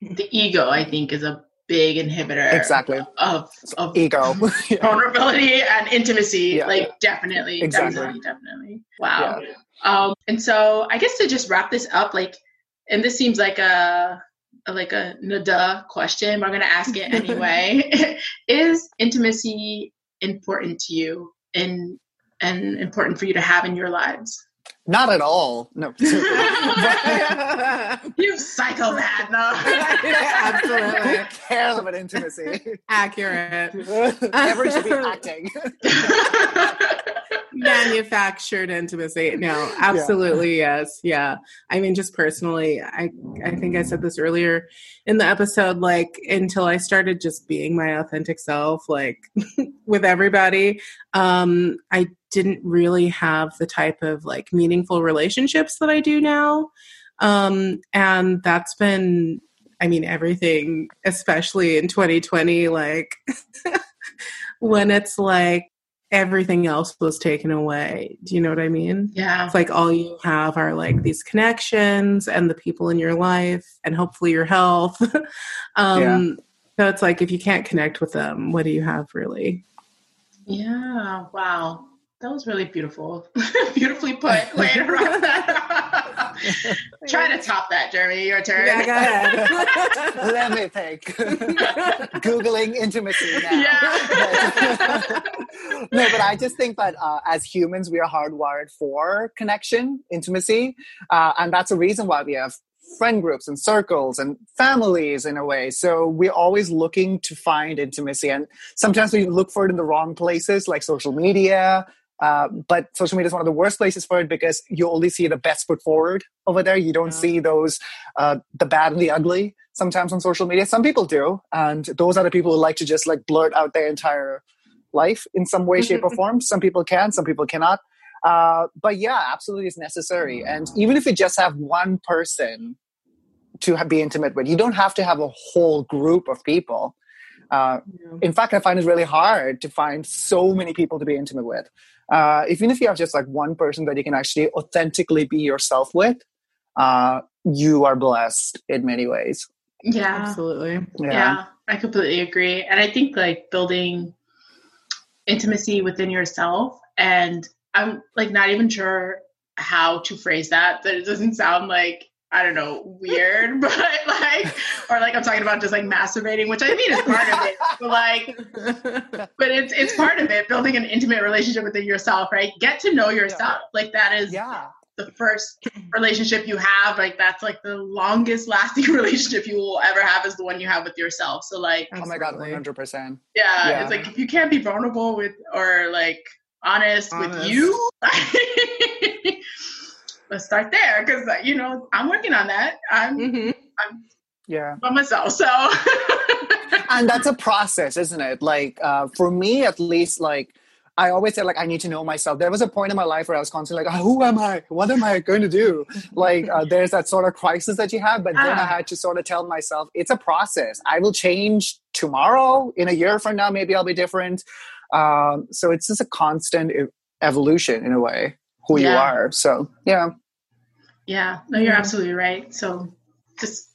the ego, I think, is a big inhibitor Exactly. of of Ego. Vulnerability and intimacy. Yeah. Like definitely, Exactly. definitely, definitely. Wow. Um, and so I guess to just wrap this up, like, and this seems like a, a like a nada question, but I'm gonna ask it anyway. Is intimacy important to you and and important for you to have in your lives? Not at all. No. You psychopath, no. Absolutely. Who cares about intimacy? Accurate. Everyone should be acting. Manufactured intimacy. No, absolutely yes. Yeah. I mean, just personally, I I think I said this earlier in the episode, like until I started just being my authentic self, like with everybody, um, I didn't really have the type of like meaningful relationships that I do now. Um, and that's been I mean everything, especially in 2020, like when it's like everything else was taken away. Do you know what I mean? yeah. It's like all you have are like these connections and the people in your life and hopefully your health. um Yeah. so it's like if you can't connect with them, what do you have really? Yeah. Wow. That was really beautiful. Beautifully put. Way to. Try to top that, Jeremie. Your turn. Yeah, go ahead. Let me think. Googling intimacy now. Yeah. no, but I just think that uh, as humans, we are hardwired for connection, intimacy. Uh, and that's a reason why we have friend groups and circles and families in a way. So we're always looking to find intimacy. And sometimes we look for it in the wrong places, like social media. Uh, but social media is one of the worst places for it because you only see the best foot forward over there. You don't Yeah. see those, uh, the bad and the ugly sometimes on social media. Some people do. And those are the people who like to just like blurt out their entire life in some way, shape, or form. Some people can, some people cannot. Uh, but yeah, absolutely it's necessary. And even if you just have one person to be intimate with, you don't have to have a whole group of people. Uh, in fact, I find it really hard to find so many people to be intimate with. Uh, even if you have just like one person that you can actually authentically be yourself with, uh, you are blessed in many ways. yeah. Absolutely. Yeah. I completely agree. And I think like building intimacy within yourself and I'm like not even sure how to phrase that that it doesn't sound like I don't know weird but like or like I'm talking about just like masturbating which I mean is part of it but like but it's it's part of it building an intimate relationship within yourself right get to know yourself like that is Yeah. the first relationship you have like that's like the longest lasting relationship you will ever have is the one you have with yourself so like Oh my God, 100%. yeah, Yeah. it's like if you can't be vulnerable with or like honest, with Honest. you let's start there because you know i'm working on that. I'm Mhm. Yeah. by myself so. And that's a process isn't it? Like uh, for me at least like i always say like i need to know myself. There was a point in my life where i was constantly like oh, who am i? What am i going to do? Like uh, there's that sort of crisis that you have but then i Ah. had to sort of tell myself it's a process. I will change tomorrow. In a year from now maybe i'll be different. Um, so it's just a constant evolution in a way who you are. So yeah yeah. No you're absolutely right. So just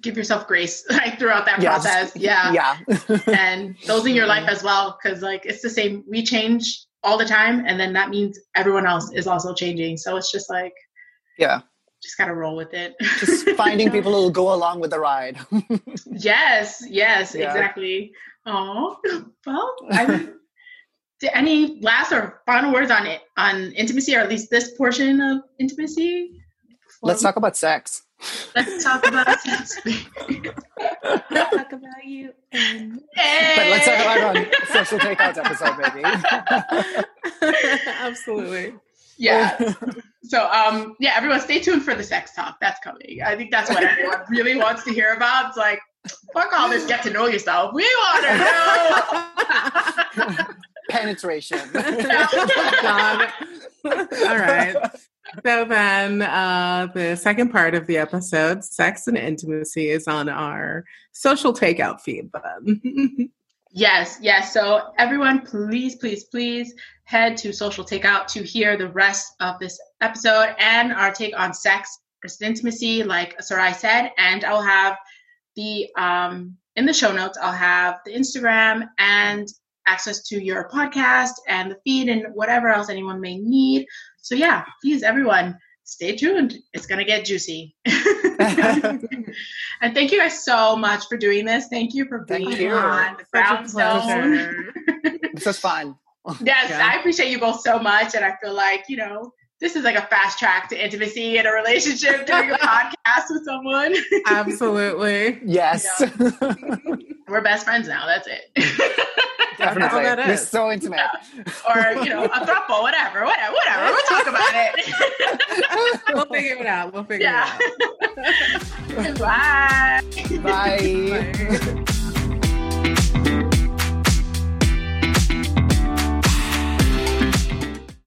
give yourself grace like throughout that Yeah, process. Yeah. yeah. And those in your life as well because like it's the same. We change all the time and then that means everyone else is also changing. So it's just like yeah. just gotta roll with it. Just finding people who will go along with the ride. Yes, yes, Yeah. exactly. Oh, well, I mean, any last or final words on it on intimacy, or at least this portion of intimacy? Let's we- talk about sex Let's talk about sex. Let's talk about you. And- But let's talk about it on social takeouts episode, maybe. Absolutely. yeah. So, um, yeah, everyone, stay tuned for the sex talk. That's coming. I think that's what everyone really wants to hear about. It's like, fuck all this. Get to know yourself. We want to know. penetration. God. All right. So then, uh, the second part of the episode, sex and intimacy, is on our social takeout feed. Then. Yes, yes. So everyone, please, please, please head to Social Takeout to hear the rest of this episode and our take on sex versus intimacy, like Sarai said. And I'll have the um, in the show notes. I'll have the Instagram and access to your podcast and the feed and whatever else anyone may need. So yeah, please, everyone, stay tuned. It's gonna get juicy. and thank you guys so much for doing this. Thank you for being Thank you. on the Such ground zone. this was fun. Yes, Yeah. I appreciate you both so much, and I feel like you know this is like a fast track to intimacy in a relationship doing a podcast with someone. Absolutely. Yes. We're best friends now. That's it. Definitely. that We're so intimate. or you know a throuple, whatever, whatever, whatever. We'll talk about it. We'll figure it out. We'll figure yeah. it Bye. Bye. out. Bye.